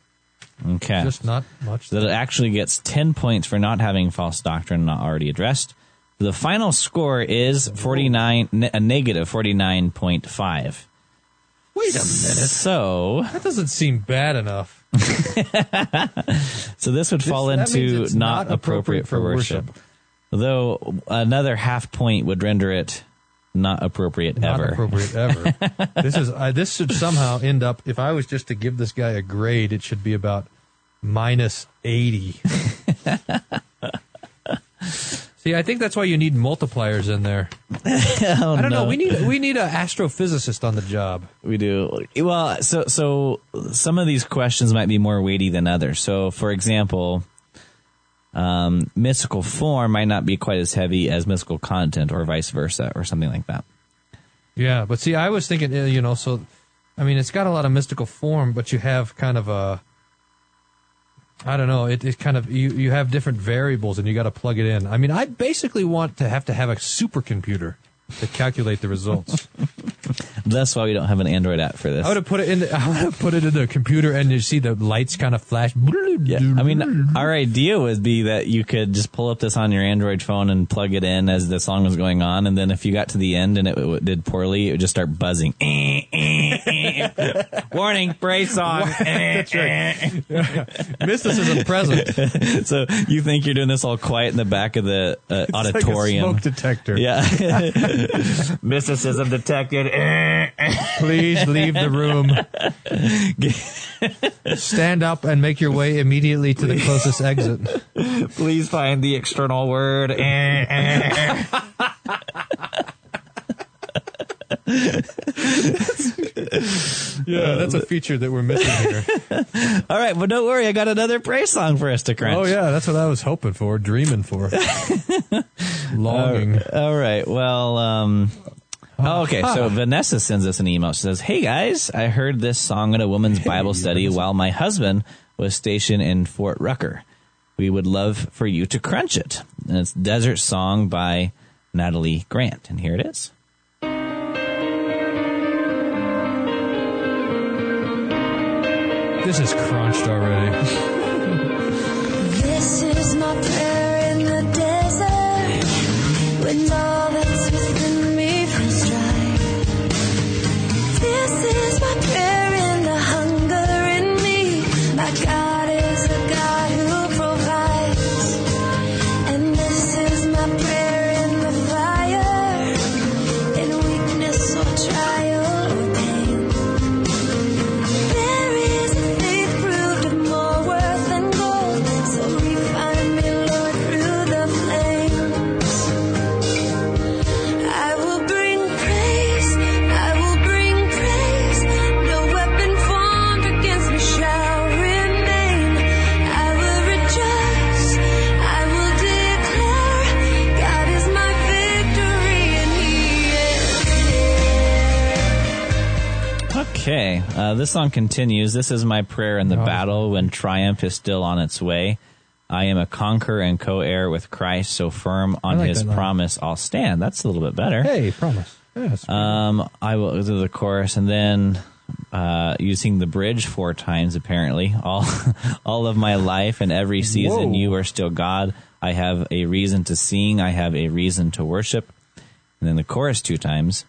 Speaker 5: Okay.
Speaker 7: Just not much.
Speaker 5: That it actually gets 10 points for not having false doctrine not already addressed. The final score is 49, a negative 49.5.
Speaker 7: Wait a minute.
Speaker 5: So,
Speaker 7: That doesn't seem bad enough. <laughs>
Speaker 5: so this would fall
Speaker 7: means
Speaker 5: into not,
Speaker 7: not
Speaker 5: appropriate,
Speaker 7: appropriate
Speaker 5: for
Speaker 7: for
Speaker 5: worship.
Speaker 7: worship.
Speaker 5: Though another half point would render it not appropriate
Speaker 7: Not
Speaker 5: ever.
Speaker 7: appropriate ever. <laughs> this is. Uh, this should somehow end up. If I was just to give this guy a grade, it should be about minus eighty. <laughs> See, I think that's why you need multipliers in there. <laughs>
Speaker 5: Oh,
Speaker 7: I don't know. We need we need an astrophysicist on the job.
Speaker 5: We do. Well, so so some of these questions might be more weighty than others. So, for example, um, mystical form might not be quite as heavy as mystical content, or vice versa, or something like that.
Speaker 7: Yeah, but see, I was thinking, uh, you know, so I mean, it's got a lot of mystical form, but you have kind of a, I don't know, it, it kind of you you have different variables and you got to plug it in. I mean, I basically want to have to have a supercomputer to calculate the results. <laughs>
Speaker 5: That's why we don't have an Android app for this.
Speaker 7: I would have put it in. The, <laughs> I would have put it in the computer, and you see the lights kind of flash.
Speaker 5: Yeah, I mean, our idea would be that you could just pull up this on your Android phone and plug it in as the song was going on, and then if you got to the end and it, w did poorly, it would just start buzzing. <laughs> Warning, praise song.
Speaker 7: That's right. Mysticism present.
Speaker 5: so you think you're doing this all quiet in the back of the uh,
Speaker 7: like a
Speaker 5: auditorium?
Speaker 7: smoke detector.
Speaker 5: Yeah, <laughs> mysticism detected. <laughs>
Speaker 7: Please leave the room. Stand up and make your way immediately to the closest exit.
Speaker 5: Please find the external word. <laughs>
Speaker 7: Yeah, that's a feature that we're missing here. <laughs>
Speaker 5: All right, but don't worry, I got another praise song for us to crunch.
Speaker 7: Oh yeah, that's what I was hoping for, dreaming for, <laughs> longing.
Speaker 5: All right. Well, um, oh, okay. So Vanessa sends us an email. She says, "Hey guys, I heard this song at a women's Bible study while my husband was stationed in Fort Rucker. We would love for you to crunch it. And it's Desert Song by Natalie Grant, and here it is."
Speaker 7: This is crunched already.
Speaker 9: This is my prayer in the desert when all this
Speaker 5: song continues. This is my prayer in the battle when triumph is still on its way. I am a conqueror and co-heir with Christ, so firm on
Speaker 7: like
Speaker 5: His promise I'll stand. That's a little bit better.
Speaker 7: Hey, promise.
Speaker 5: Um, I will do the chorus and then uh, using the bridge four times. Apparently, all <laughs> all of my life and every season,
Speaker 7: Whoa.
Speaker 5: you are still God. I have a reason to sing. I have a reason to worship. And then the chorus two times.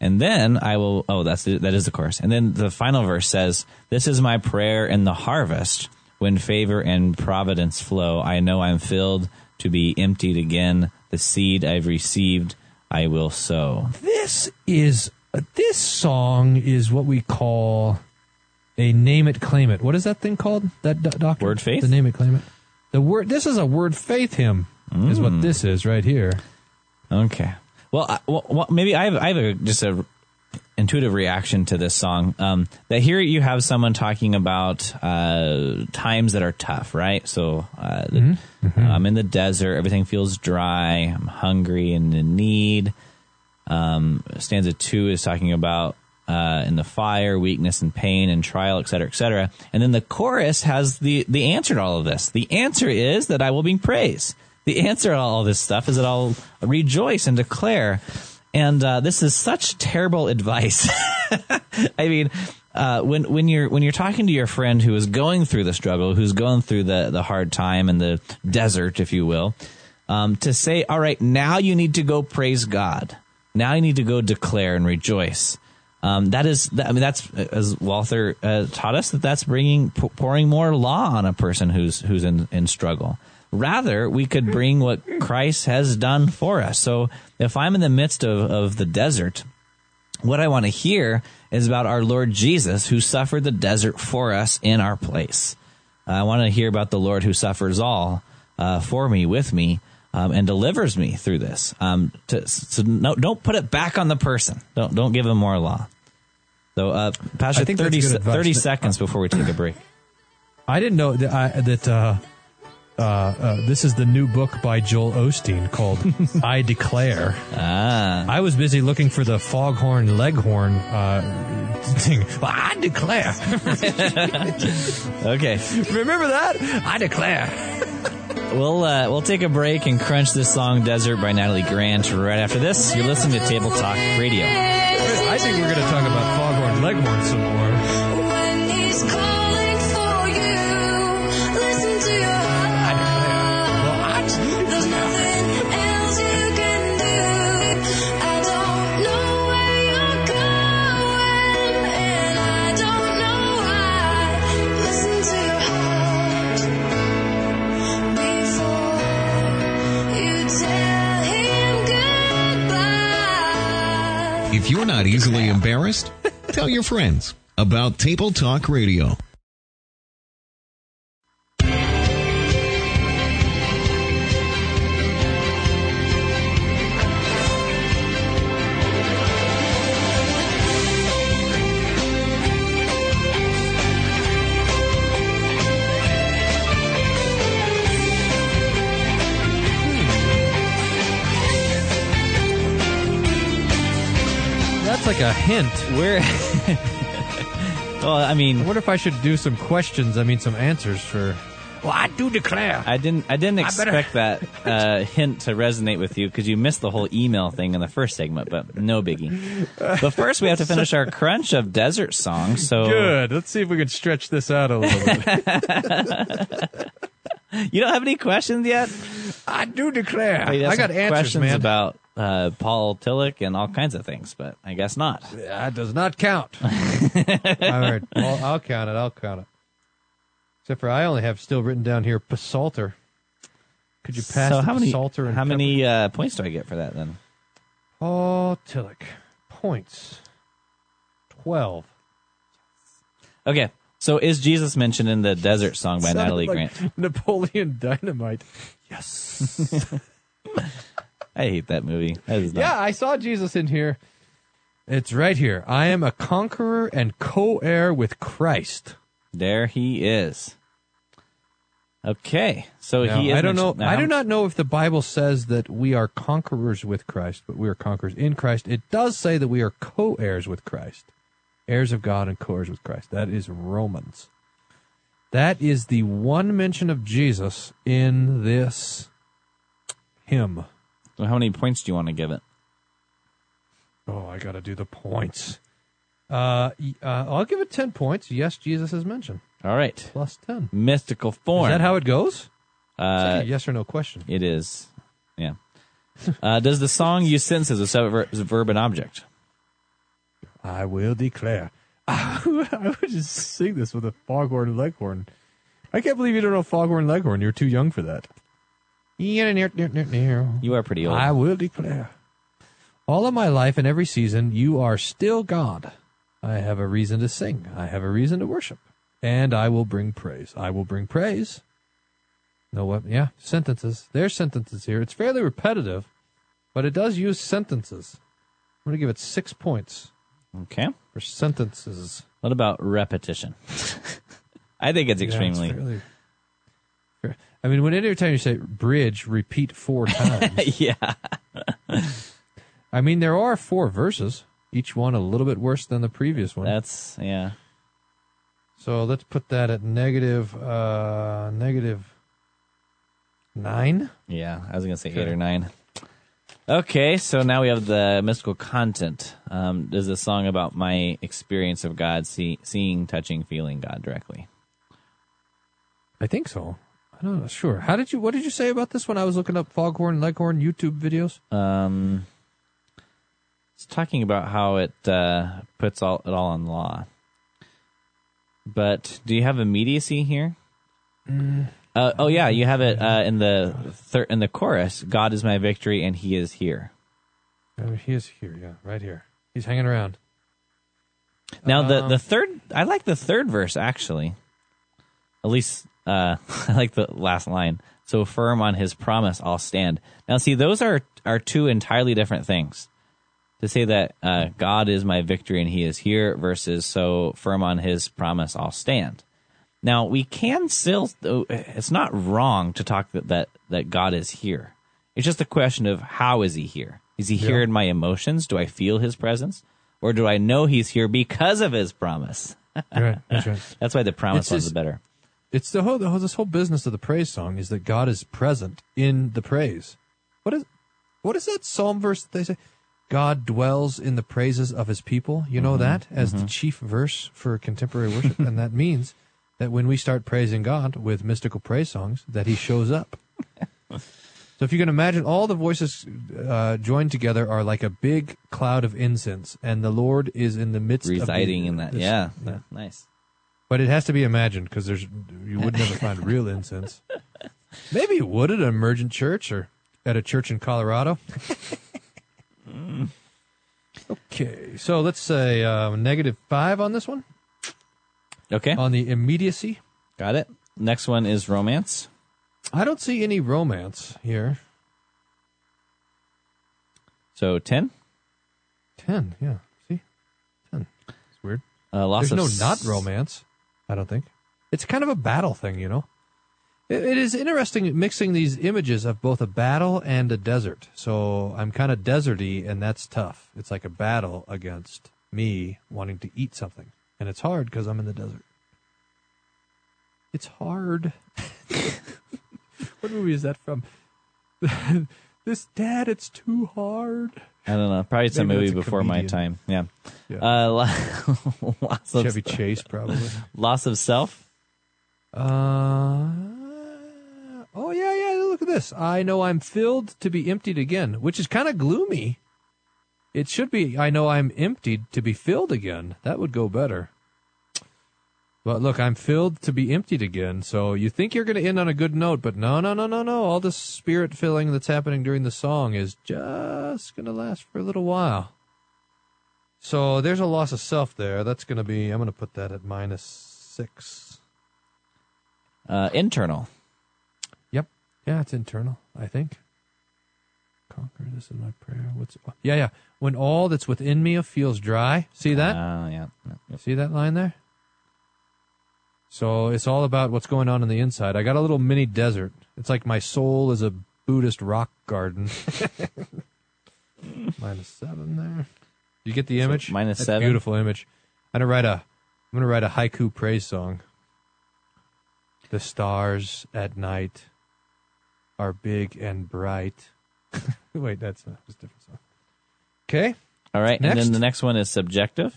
Speaker 5: And then I will. Oh, that's the, that is the chorus. And then the final verse says, "This is my prayer in the harvest, when favor and providence flow. I know I'm filled to be emptied again. The seed I've received, I will sow."
Speaker 7: this is this song is what we call a name it claim it. What is that thing called? That do- doctor
Speaker 5: Word faith?
Speaker 7: The name it claim it. The word. This is a word faith hymn. Is
Speaker 5: Mm.
Speaker 7: what this is right here.
Speaker 5: Okay. Well, I, well, maybe I have I have a, just a intuitive reaction to this song. Um, that here you have someone talking about uh, times that are tough, right? So uh, the, I'm in the desert. Everything feels dry. I'm hungry and in need. Um, stanza two is talking about uh, in the fire, weakness and pain and trial, et cetera, et cetera. And then the chorus has the, the answer to all of this. The answer is that I will bring praise. The answer to all this stuff is that I'll rejoice and declare. And uh, this is such terrible advice. <laughs> I mean, uh, when when you're when you're talking to your friend who is going through the struggle, who's going through the the hard time and the desert, if you will, um, to say, all right, now you need to go praise God. Now you need to go declare and rejoice. Um, that is, I mean, that's as Walther uh, taught us that that's bringing pouring more law on a person who's who's in, in struggle. Rather, we could bring what Christ has done for us. So, if I'm in the midst of, of the desert, what I want to hear is about our Lord Jesus who suffered the desert for us in our place. I want to hear about the Lord who suffers all uh, for me, with me, um, and delivers me through this. Um, to, so no, don't put it back on the person. Don't don't give him more law. So, uh, Pastor,
Speaker 7: I think
Speaker 5: 30,
Speaker 7: good
Speaker 5: se-
Speaker 7: advice.
Speaker 5: 30 seconds before we take a break.
Speaker 7: I didn't know that I, that uh, uh, uh, this is the new book by Joel Osteen called <laughs> "I Declare."
Speaker 5: Ah,
Speaker 7: I was busy looking for the Foghorn Leghorn uh, thing. Well, I declare. <laughs>
Speaker 5: okay.
Speaker 7: Remember that? I declare.
Speaker 5: we'll uh, we'll take a break and crunch this song "Desert" by Natalie Grant right after this. You're listening to Table Talk Radio.
Speaker 7: I think we're going to talk about Foghorn Leghorn some more.
Speaker 6: If you're not easily embarrassed, tell your friends about Table Talk Radio.
Speaker 7: Like a hint.
Speaker 5: We're <laughs> well, I
Speaker 7: I
Speaker 5: mean,
Speaker 7: wonder if I should do some questions. I mean, some answers for. Well, I do declare.
Speaker 5: I didn't I didn't
Speaker 7: I
Speaker 5: expect that <laughs> uh, hint to resonate with you because you missed the whole email thing in the first segment, but no biggie. But first, we have to finish our crunch of desert songs. So
Speaker 7: Good. Let's see if we can stretch this out a little bit. <laughs>
Speaker 5: you don't have any questions yet.
Speaker 7: I do declare. I got answers,
Speaker 5: questions
Speaker 7: man.
Speaker 5: about uh, Paul Tillich and all kinds of things, but I guess not.
Speaker 7: That does not count. <laughs> All right. Well, I'll count it. I'll count it. Except for I only have still written down here Pasalter. Could you pass
Speaker 5: so how many
Speaker 7: Pasalter and
Speaker 5: how many uh, points do I get for that then?
Speaker 7: Oh, Tillich. Points. 12.
Speaker 5: Okay, so is Jesus mentioned in the Desert Song by Natalie
Speaker 7: like
Speaker 5: Grant?
Speaker 7: Napoleon Dynamite. Yes. <laughs>
Speaker 5: I hate that movie. That is not-
Speaker 7: yeah, I saw Jesus in here. It's right here. I am a conqueror and co-heir with Christ.
Speaker 5: There he is. Okay, so
Speaker 7: Now,
Speaker 5: he. Is
Speaker 7: I don't know.
Speaker 5: mentioned- now,
Speaker 7: I do not know if the Bible says that we are conquerors with Christ, but we are conquerors in Christ. It does say that we are co-heirs with Christ, heirs of God and co-heirs with Christ. That is Romans. That is the one mention of Jesus in this hymn.
Speaker 5: So how many points do you want to give it?
Speaker 7: Oh, I got to do the points. Uh, uh, I'll give it ten points. Yes, Jesus is mentioned.
Speaker 5: All right,
Speaker 7: Plus ten.
Speaker 5: mystical form.
Speaker 7: Is that how it goes?
Speaker 5: Uh,
Speaker 7: a yes or no question.
Speaker 5: it is. Yeah. <laughs> uh, does the song use sentences with separate ver- verb and object?
Speaker 7: I will declare. <laughs> I would just sing this with a foghorn and leghorn. I can't believe you don't know foghorn leghorn. You're too young for that.
Speaker 5: You are pretty old.
Speaker 7: I will declare. All of my life and every season, you are still God. I have a reason to sing. I have a reason to worship. And I will bring praise. I will bring praise. No what? Yeah, sentences. There's sentences here. It's fairly repetitive, but it does use sentences. I'm going to give it six points
Speaker 5: Okay.
Speaker 7: for sentences.
Speaker 5: What about repetition? <laughs> I think it's
Speaker 7: Yeah, it's
Speaker 5: extremely.
Speaker 7: fairly- fair- I mean, when every time you say bridge, repeat four <laughs> times.
Speaker 5: yeah.
Speaker 7: I mean, there are four verses, each one a little bit worse than the previous one.
Speaker 5: That's yeah.
Speaker 7: so let's put that at negative, uh, negative nine.
Speaker 5: Yeah, I was gonna say
Speaker 7: Okay.
Speaker 5: eight or nine. Okay, so now we have the mystical content. Um, does the song about my experience of God, see, seeing, touching, feeling God directly?
Speaker 7: I think so. I don't know. Sure. How did you? What did you say about this when I was looking up Foghorn Leghorn YouTube videos?
Speaker 5: Um, it's talking about how it uh, puts all it all on law. But do you have immediacy here? Uh, oh yeah, you have it uh, in the thir- in the chorus. God is my victory, and He is here.
Speaker 7: Oh, he is here. Yeah, right here. He's hanging around.
Speaker 5: Now the
Speaker 7: Um,
Speaker 5: the third, I like the third verse actually. At least uh, <laughs> I like the last line. So firm on His promise, I'll stand. Now see, those are are two entirely different things. To say that uh, God is my victory and He is here versus so firm on His promise, I'll stand. Now we can still. It's not wrong to talk that that, that God is here. It's just a question of how is He here? Is He here
Speaker 7: Yeah.
Speaker 5: in my emotions? Do I feel His presence, or do I know He's here because of His promise? <laughs>
Speaker 7: Right. That's right.
Speaker 5: That's why the promise one's better.
Speaker 7: It's the whole, the whole this whole business of the praise song is that God is present in the praise. What is what is that psalm verse that they say? God dwells in the praises of his people. You know that as the chief verse for contemporary worship, and that means that when we start praising God with mystical praise songs, that He shows up. so if you can imagine, all the voices uh, joined together are like a big cloud of incense, and the Lord is in the midst, of
Speaker 5: Residing
Speaker 7: of
Speaker 5: in that.
Speaker 7: this-
Speaker 5: Yeah. Nice.
Speaker 7: But it has to be imagined because there's you would never find real incense. <laughs> Maybe you would at an emergent church or at a church in Colorado. <laughs> okay, so let's say uh, negative five on this one
Speaker 5: Okay.
Speaker 7: on the immediacy.
Speaker 5: Got it. Next one is romance.
Speaker 7: I don't see any romance here.
Speaker 5: So 10.
Speaker 7: Ten, yeah. See, ten. It's weird.
Speaker 5: Uh,
Speaker 7: There's
Speaker 5: of
Speaker 7: no
Speaker 5: s-
Speaker 7: not romance. I don't think. It's kind of a battle thing, you know. It, it is interesting mixing these images of both a battle and a desert. So I'm kind of deserty, and that's tough. It's like a battle against me wanting to eat something, and it's hard because I'm in the desert. It's hard. <laughs> what movie is that from? <laughs> this dad, it's too hard.
Speaker 5: I don't know. Probably some
Speaker 7: Maybe
Speaker 5: movie before my time. Yeah.
Speaker 7: Yeah.
Speaker 5: Uh, <laughs> lo- loss of
Speaker 7: Chevy Chase, probably.
Speaker 5: loss of self.
Speaker 7: Uh, oh yeah, yeah. Look at this. I know I'm filled to be emptied again, which is kind of gloomy. It should be. I know I'm emptied to be filled again. That would go better. But look, I'm filled to be emptied again. So you think you're going to end on a good note, but no, no, no, no, no. All the spirit filling that's happening during the song is just going to last for a little while. So there's a loss of self there. That's going to be. I'm going to put that at minus six.
Speaker 5: Uh, internal.
Speaker 7: Yep. Yeah, it's internal, I think. Conquer this in my prayer. What's Yeah, yeah. When all that's within me feels dry. See that?
Speaker 5: Uh, yeah. yeah.
Speaker 7: See that line there? So it's all about what's going on in the inside. I got a little mini desert. It's like my soul is a Buddhist rock garden. <laughs> minus seven there. You get the image?
Speaker 5: minus
Speaker 7: That's a
Speaker 5: seven?
Speaker 7: Beautiful image. I'm gonna write a I'm gonna write a haiku praise song. The stars at night are big and bright. <laughs> Wait, that's a, that's a different song. Okay.
Speaker 5: All right. And then the next one is subjective.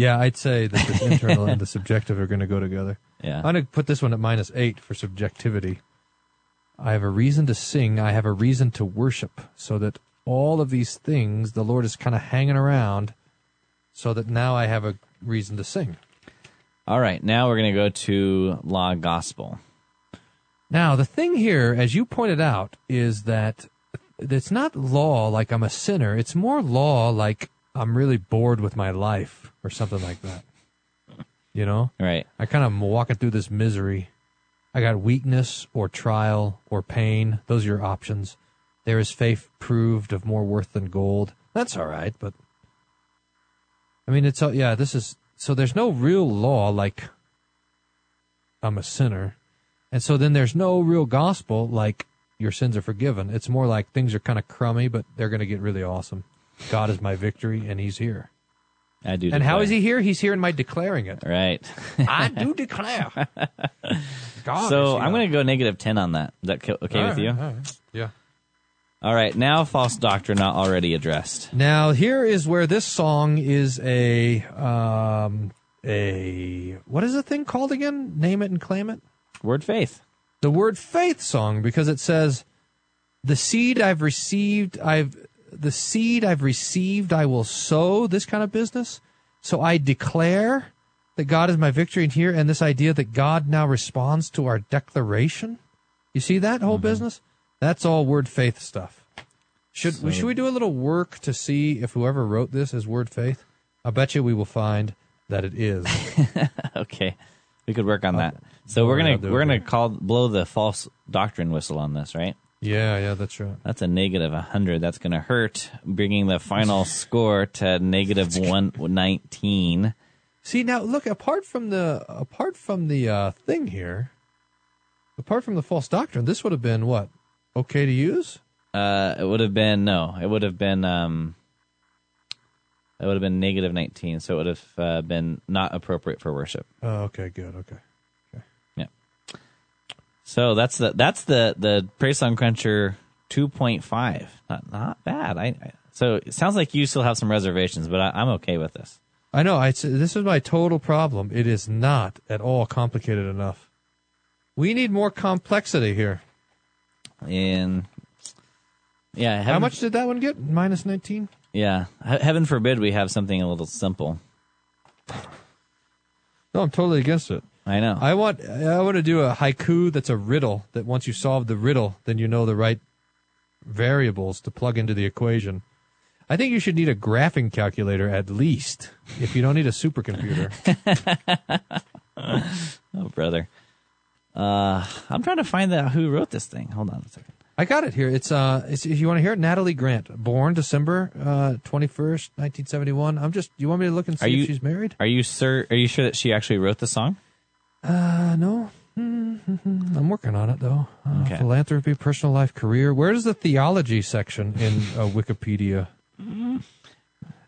Speaker 7: Yeah, I'd say that the internal and the subjective are going to go together.
Speaker 5: Yeah.
Speaker 7: I'm going to put this one at minus eight for subjectivity. I have a reason to sing. I have a reason to worship. So that all of these things, the Lord is kind of hanging around. So that now I have a reason to sing.
Speaker 5: All right. Now we're going to go to law gospel.
Speaker 7: Now, the thing here, as you pointed out, is that it's not law like I'm a sinner. It's more law like I'm really bored with my life or something like that. You know?
Speaker 5: Right.
Speaker 7: I kind of am walking through this misery. I got weakness or trial or pain. Those are your options. There is faith proved of more worth than gold. That's all right, but I mean, it's all, yeah. This is so. There's no real law like I'm a sinner, and so then there's no real gospel like your sins are forgiven. It's more like things are kind of crummy, but they're going to get really awesome. God is my victory, and He's here.
Speaker 5: I do.
Speaker 7: And how
Speaker 5: declare.
Speaker 7: is He here? He's here in my declaring it.
Speaker 5: Right.
Speaker 7: I do declare. <laughs> God
Speaker 5: so I'm going to go negative 10 on that. Is that okay with you?
Speaker 7: Yeah.
Speaker 5: All right. Now, false doctrine not already addressed.
Speaker 7: Now here is where this song is a um a what is the thing called again? Name it and claim it.
Speaker 5: Word faith.
Speaker 7: The word faith song because it says the seed I've received I've the seed I've received I will sow this kind of business. So I declare that God is my victory in here and this idea that God now responds to our declaration. You see that whole mm-hmm. business? That's all word faith stuff. Should should we do a little work to see if whoever wrote this is word faith? I bet you we will find that it is. <laughs>
Speaker 5: Okay. We could work on that. So we're gonna we're gonna call blow the false doctrine whistle on this, right?
Speaker 7: Yeah, yeah, that's right.
Speaker 5: That's a negative 100. That's going to hurt, bringing the final <laughs> score to negative 119.
Speaker 7: See now, look apart from the apart from the uh, thing here, apart from the false doctrine, this would have been what okay to use.
Speaker 5: Uh, it would have been no. It would have been um. That would have been negative 19, so it would have uh, been not appropriate for worship.
Speaker 7: Oh, okay, good. Okay.
Speaker 5: So that's the that's the the Praise Song Cruncher 2.5. Not not bad. I, I so it sounds like you still have some reservations, but I, I'm okay with this.
Speaker 7: I know. I, this is my total problem. It is not at all complicated enough. We need more complexity here.
Speaker 5: And yeah,
Speaker 7: How much did that one get? Minus 19?
Speaker 5: Yeah, heaven forbid we have something a little simple.
Speaker 7: No, I'm totally against it.
Speaker 5: I know.
Speaker 7: I want I want to do a haiku that's a riddle that once you solve the riddle, then you know the right variables to plug into the equation. I think you should need a graphing calculator at least if you don't need a supercomputer. <laughs>
Speaker 5: oh, brother. Uh, I'm trying to find out who wrote this thing. Hold on a second.
Speaker 7: I got it here. It's uh, it's, if you want to hear it, Natalie Grant, born December uh, twenty first, nineteen seventy one. I'm just. You want me to look and see
Speaker 5: you
Speaker 7: if she's married?
Speaker 5: Are you sir? Are you sure that she actually wrote the song?
Speaker 7: Uh, no. Mm-hmm. <laughs> I'm working on it though. Uh,
Speaker 5: Okay.
Speaker 7: Philanthropy, personal life, career. Where's the theology section in uh, <laughs> Wikipedia?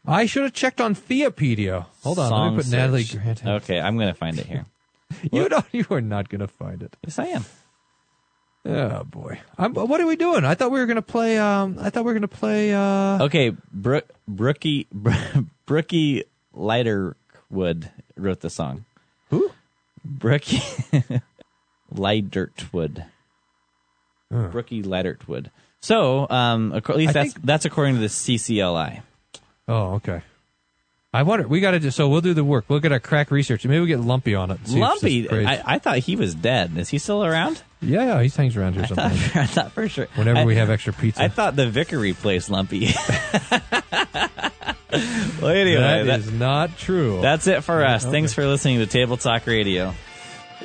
Speaker 7: I should have checked on Theopedia. Hold on,
Speaker 5: Song
Speaker 7: let me put
Speaker 5: search.
Speaker 7: Natalie Grant. in.
Speaker 5: Okay, I'm going to find it here. <laughs>
Speaker 7: You don't. You are not going to find it.
Speaker 5: Yes, I am.
Speaker 7: Oh boy. I'm, what are we doing? I thought we were going to play. Um, I thought we were going to play. Uh,
Speaker 5: Okay, Brook, Brookie Brookie Ligertwood wrote the song. Brookie <laughs> Ligertwood. Brookie Ligertwood. So, um, at least
Speaker 7: I
Speaker 5: that's
Speaker 7: think-
Speaker 5: that's according to the CCLI.
Speaker 7: Oh, okay. I wonder. We got to just. So we'll do the work. We'll get our crack research. Maybe we get Lumpy on it. and see if
Speaker 5: Lumpy. I, I thought he was dead. Is he still around?
Speaker 7: yeah, yeah. He hangs around here
Speaker 5: I thought, <laughs>
Speaker 7: sometimes.
Speaker 5: I thought for sure.
Speaker 7: Whenever
Speaker 5: I-
Speaker 7: we have extra pizza.
Speaker 5: I thought the vicar replaced Lumpy. <laughs> well, anyway,
Speaker 7: that
Speaker 5: that-
Speaker 7: is not true.
Speaker 5: that's it for us.
Speaker 7: Okay.
Speaker 5: Thanks for listening to Table Talk Radio.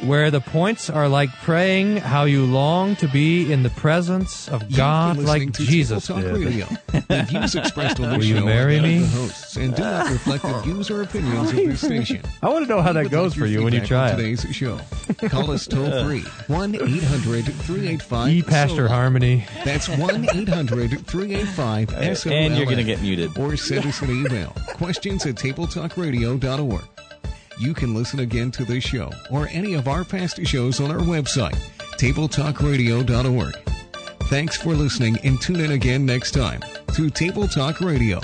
Speaker 7: Where the points are like praying how you long to be in the presence of God
Speaker 6: You've been
Speaker 7: like Jesus did.
Speaker 6: Radio. <laughs> The views expressed on
Speaker 7: Will
Speaker 6: this
Speaker 7: you
Speaker 6: show
Speaker 7: marry
Speaker 6: are
Speaker 7: me?
Speaker 6: the hosts and do not reflect the views or opinions of this station. <laughs>
Speaker 7: I want to know how that goes for you when you try
Speaker 6: on
Speaker 7: it.
Speaker 6: Today's show. Call us toll free <laughs> 1 800 385
Speaker 7: E Pastor Harmony.
Speaker 6: That's 1 800 385 SOLA.
Speaker 5: And you're gonna get muted.
Speaker 6: Or send us an email. Questions at tabletalkradio.org. You can listen again to this show or any of our past shows on our website, tabletalkradio.org. Thanks for listening and tune in again next time to Table Talk Radio.